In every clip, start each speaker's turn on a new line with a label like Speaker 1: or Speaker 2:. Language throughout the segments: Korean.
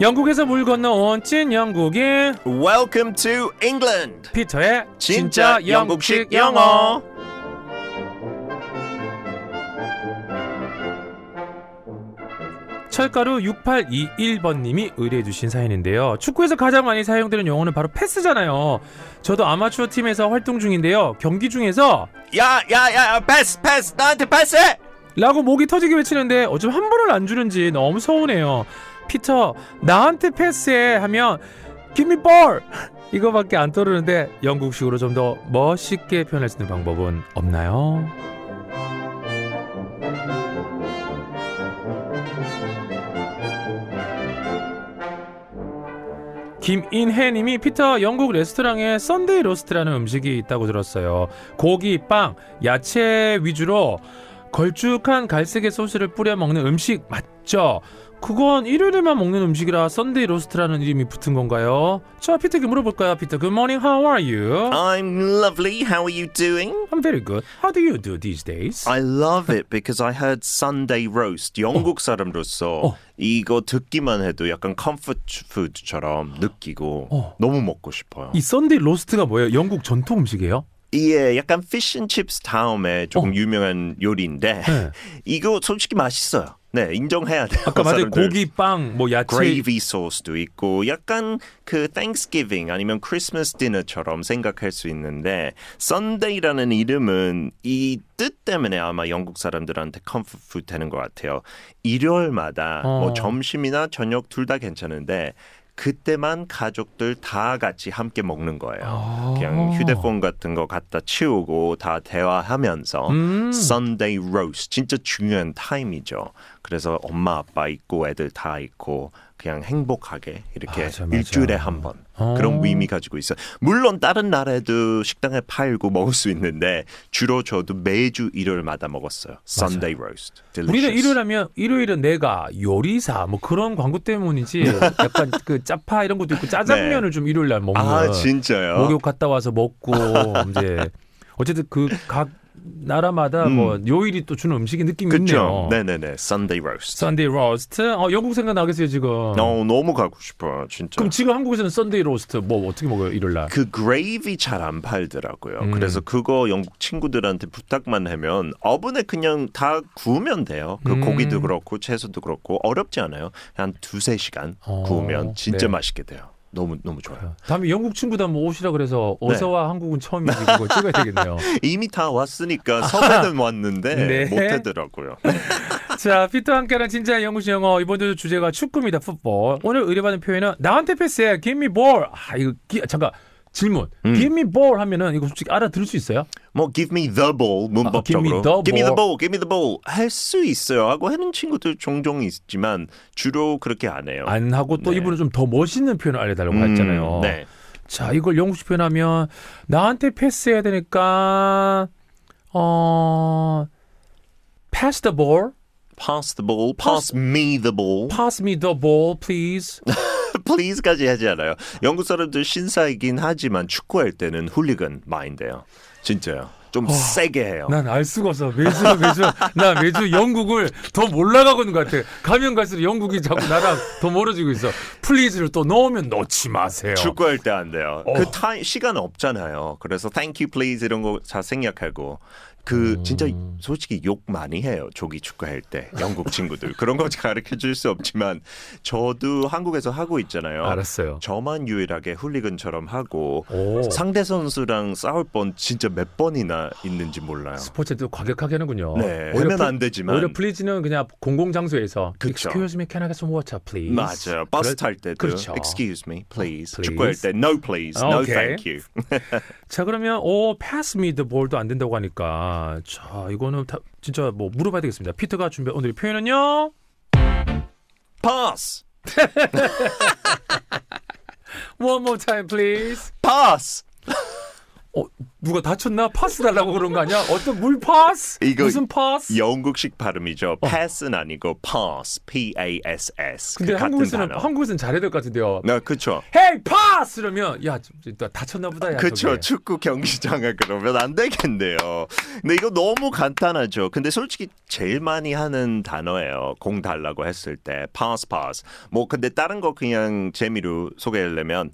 Speaker 1: 영국에서 물 건너 온 찐 영국인
Speaker 2: Welcome to England.
Speaker 1: 피터의
Speaker 2: 진짜 영국식 영어.
Speaker 1: 철가루 6821번님이 의뢰해주신 사연인데요. 축구에서 가장 많이 사용되는 용어는 바로 패스잖아요. 저도 아마추어 팀에서 활동 중인데요. 경기 중에서
Speaker 2: 야, 야, 야, 패스, 패스, 나한테 패스!
Speaker 1: 라고 목이 터지게 외치는데 어쩜 한 번을 안 주는지 너무 서운해요. 피터 나한테 패스해 하면 me ball 이거밖에 안 떠오르는데 영국식으로 좀 더 멋있게 표현할 수 있는 방법은 없나요? 김인혜님이 피터 영국 레스토랑에 Sunday roast라는 음식이 있다고 들었어요. 고기, 빵, 야채 위주로 걸쭉한 갈색의 소스를 뿌려 먹는 음식 맞죠? 그건 일요일에만 먹는 음식이라 Sunday roast라는 이름이 붙은 건가요? 자, 피터에게 물어볼까요? 피터, good morning, how are you?
Speaker 2: I'm lovely. How are you doing?
Speaker 1: I'm very good. How do you do these days?
Speaker 2: I love it because I heard Sunday roast. 영국 사람으로서
Speaker 1: 어.
Speaker 2: 이거 듣기만 해도 약간 comfort food처럼 느끼고
Speaker 1: 어.
Speaker 2: 너무 먹고 싶어요.
Speaker 1: 이 Sunday roast가 뭐예요? 영국 전통 음식이에요?
Speaker 2: 예, 약간 fish and chips 다음에 조금
Speaker 1: 어.
Speaker 2: 유명한 요리인데
Speaker 1: 네.
Speaker 2: 이거 솔직히 맛있어요. 네, 인정해야 돼요.
Speaker 1: 아까.
Speaker 2: 사람들.
Speaker 1: 고기, 빵, 뭐 야채.
Speaker 2: 그레이비 소스도 있고 약간 그 Thanksgiving 아니면 크리스마스 디너처럼 생각할 수 있는데 Sunday라는 이름은 이 뜻 때문에 아마 영국 사람들한테 food 되는 것 같아요. 일요일마다
Speaker 1: 어.
Speaker 2: 뭐 점심이나 저녁 둘 다 괜찮은데 그때만 가족들 다 같이 함께 먹는 거예요.
Speaker 1: 아.
Speaker 2: 그냥 휴대폰 같은 거 갖다 치우고 다 대화하면서
Speaker 1: 음.
Speaker 2: Sunday roast 진짜 중요한 타임이죠. 그래서 엄마 아빠 있고 애들 다 있고 그냥 행복하게 이렇게
Speaker 1: 맞아, 맞아.
Speaker 2: 일주일에 한번
Speaker 1: 어.
Speaker 2: 그런 의미 가지고 있어요. 물론 다른 나라에도 식당에 팔고 먹을 수 있는데 주로 저도 매주 일요일마다 먹었어요. Sunday roast.
Speaker 1: 우리는
Speaker 2: Delicious.
Speaker 1: 일요일 하면 일요일은 내가 요리사 뭐 그런 광고 때문이지 약간 그 짜파 이런 것도 있고 짜장면을 좀 일요일 날 먹는
Speaker 2: 네. 아 진짜요?
Speaker 1: 목욕 갔다 와서 먹고 이제 어쨌든 그 각 나라마다
Speaker 2: 음.
Speaker 1: 뭐 요일이 또 주는 음식의 느낌이
Speaker 2: 그렇죠.
Speaker 1: 있네요.
Speaker 2: 네네네. Sunday roast.
Speaker 1: Sunday roast. 어, 영국 생각 나겠어요 지금.
Speaker 2: 어, 너무 가고 싶어요, 진짜.
Speaker 1: 그럼 지금 한국에서는 Sunday roast 뭐 어떻게 먹어요 일요일 날?
Speaker 2: 그 gravy 잘 안 팔더라고요.
Speaker 1: 음.
Speaker 2: 그래서 그거 영국 친구들한테 부탁만 하면 오븐에 그냥 다 구우면 돼요. 그
Speaker 1: 음.
Speaker 2: 고기도 그렇고 채소도 그렇고 어렵지 않아요. 한 두세 시간
Speaker 1: 어,
Speaker 2: 구우면 진짜
Speaker 1: 네.
Speaker 2: 맛있게 돼요. 너무 너무 좋아요.
Speaker 1: 다음에 영국 친구들 한번 오시라 그래서 어서와 한국은 처음이지 그거 찍어야 되겠네요.
Speaker 2: 이미 다 왔으니까 섭외는 왔는데
Speaker 1: 네.
Speaker 2: 못 하더라고요.
Speaker 1: 자, 피터와 함께하는 진짜 영국식 영어 이번에도 주제가 축구입니다. 풋볼. 오늘 의뢰받은 표현은 나한테 패스해. Give me ball. 아, 이거 기, 잠깐 질문.
Speaker 2: 음.
Speaker 1: Give me ball 하면은 이거 솔직히 알아들을 수 있어요?
Speaker 2: 뭐 give me the ball 문법적으로
Speaker 1: 아, give me the ball.
Speaker 2: give me the ball 할 수 있어요. 하고 하는 친구들 종종 있지만 주로 그렇게 안 해요.
Speaker 1: 안 하고 또
Speaker 2: 네.
Speaker 1: 이분은 좀 더 멋있는 표현을 알려달라고
Speaker 2: 음,
Speaker 1: 했잖아요.
Speaker 2: 네.
Speaker 1: 자, 이걸 영국식 표현하면 나한테 패스해야 되니까 어 pass the ball,
Speaker 2: Pass the ball, pass me the ball.
Speaker 1: pass me the ball, please.
Speaker 2: please까지 하지 않아요. 영국 사람들 신사이긴 하지만 축구할 때는 훌리건 마인드예요. 진짜요. 좀 세게 해요.
Speaker 1: 난 알 수가 없어. 매주 매주 나 매주 영국을 더 몰라가고 있는 것 같아. 가면 갈수록 영국이 자꾸 나랑 더 멀어지고 있어. please를 또 넣으면 넣지 마세요.
Speaker 2: 축구할 때 안 돼요.
Speaker 1: 어.
Speaker 2: 그 타임 시간 없잖아요. 그래서 thank you please 이런 거 잘 생각하고 그 진짜
Speaker 1: 음.
Speaker 2: 솔직히 욕 많이 해요. 조기 축구할 때 영국 친구들 그런 거 가르쳐 줄 수 없지만 저도 한국에서 하고 있잖아요.
Speaker 1: 알았어요.
Speaker 2: 저만 유일하게 훌리건처럼 하고
Speaker 1: 오.
Speaker 2: 상대 선수랑 싸울 번 진짜 몇 번이나 있는지 몰라요.
Speaker 1: 스포츠도 과격하게 하는군요.
Speaker 2: 네,
Speaker 1: 오히려
Speaker 2: 하면
Speaker 1: pl-
Speaker 2: 안 되지만
Speaker 1: 오히려 please는 그냥 공공 장소에서
Speaker 2: 그쵸.
Speaker 1: Excuse me, can I get some water, please?
Speaker 2: 맞아요. 버스
Speaker 1: 그래-
Speaker 2: 탈 때도
Speaker 1: 그렇죠.
Speaker 2: Excuse me, please.
Speaker 1: 어, please.
Speaker 2: 축구할 때 No please, No
Speaker 1: 오케이.
Speaker 2: thank you.
Speaker 1: 자 그러면 오 pass me the ball도 안 된다고 하니까 자 이거는 다, 진짜 뭐 물어봐야 되겠습니다. 피터가 준비한 오늘의 표현은요.
Speaker 2: Pass,
Speaker 1: One more time, please.
Speaker 2: pass.
Speaker 1: 어, 누가 다쳤나? 파스 달라고 그런 거 아니야? 어떤 물 파스?
Speaker 2: 이거
Speaker 1: 무슨 파스?
Speaker 2: 영국식 발음이죠. pass는 아니고 pass, P-A-S-S.
Speaker 1: 근데
Speaker 2: 그
Speaker 1: 한국에서는. 한국에서는 잘해야 될 것 같은데요.
Speaker 2: 네, 그렇죠.
Speaker 1: 헤이 파스 이러면 야, 좀, 좀 다쳤나 보다. 야,
Speaker 2: 그쵸
Speaker 1: 저게.
Speaker 2: 축구 경기장에 그러면 안 되겠네요. 근데 이거 너무 간단하죠. 근데 솔직히 제일 많이 하는 단어예요. 공 달라고 했을 때 pass pass. 뭐 근데 다른 거 그냥 재미로 소개하려면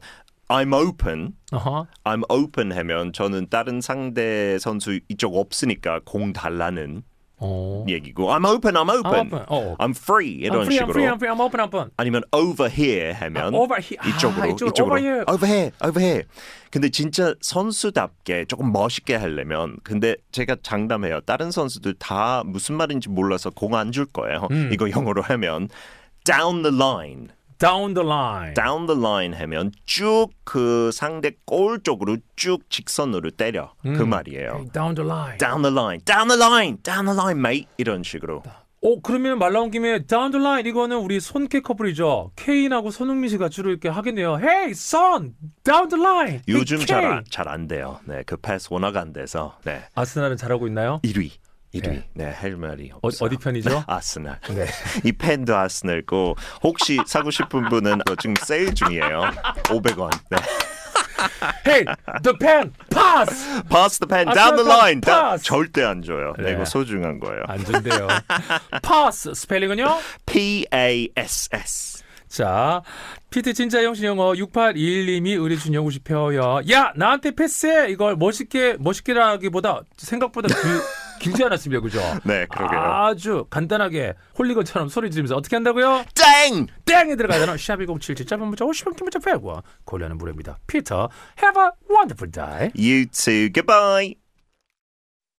Speaker 2: I'm open.
Speaker 1: 어허.
Speaker 2: I'm open 하면 저는 다른 상대 선수 이쪽 없으니까 공 달라는
Speaker 1: 어.
Speaker 2: 얘기고 I'm open, I'm open.
Speaker 1: open. 어.
Speaker 2: I'm free 이런
Speaker 1: I'm free, I'm
Speaker 2: 식으로.
Speaker 1: free, I'm free, I'm open, I'm open.
Speaker 2: 아니면 over here 하면
Speaker 1: 아, over. 아,
Speaker 2: 이쪽으로
Speaker 1: 이쪽으로,
Speaker 2: 이쪽으로
Speaker 1: over here.
Speaker 2: over here over here 근데 진짜 선수답게 조금 멋있게 하려면 근데 제가 장담해요 다른 선수들 다 무슨 말인지 몰라서 공 안 줄 거예요
Speaker 1: 음.
Speaker 2: 이거 영어로 하면 down the line
Speaker 1: Down the line.
Speaker 2: down the line 하면 쭉 그 상대 골 쪽으로 쭉 직선으로 때려 그 말이에요
Speaker 1: down the line.
Speaker 2: down the line down the line down the line mate 이런 식으로
Speaker 1: 어 그러면 말 나온 김에 down the line 이거는 우리 손케 커플이죠. 케인하고 손흥민 씨가 주로 이렇게 하겠네요. Hey son, down the line.
Speaker 2: 요즘
Speaker 1: Kane.
Speaker 2: 잘잘안 돼요 네 그 패스 워낙 안 돼서 네
Speaker 1: 아스날은 잘하고 있나요?
Speaker 2: 1위. 1위.
Speaker 1: 네.
Speaker 2: 네, 할 말이
Speaker 1: 어. 어디 편이죠?
Speaker 2: 아스날.
Speaker 1: 네.
Speaker 2: 이 펜도 아스날고 혹시 사고 싶은 분은 어, 지금 세일 중이에요. 500원. 네.
Speaker 1: Hey, the pen, pass.
Speaker 2: Pass the pen down the line. 다-. 절대 안 줘요. 네.
Speaker 1: 네.
Speaker 2: 이거 소중한 거예요.
Speaker 1: 안 준대요. pass 스펠링은요?
Speaker 2: P A S S.
Speaker 1: 자, 피트 진짜 영신 영어 6821님이 의뢰 준 영구시 표현. 야, 나한테 패스해. 이걸 멋있게 멋있게라기보다 생각보다 길, 길지 않았습니다. 그죠?
Speaker 2: 네, 그러게요.
Speaker 1: 아주 간단하게 홀리건처럼 소리 지르면서 어떻게 한다고요?
Speaker 2: 땡!
Speaker 1: 땡에 들어가야 되는 샵1077 짧은 문자 50원 긴 문자 100원 고려하는 무료입니다. 피터, have a wonderful day.
Speaker 2: You too. Goodbye.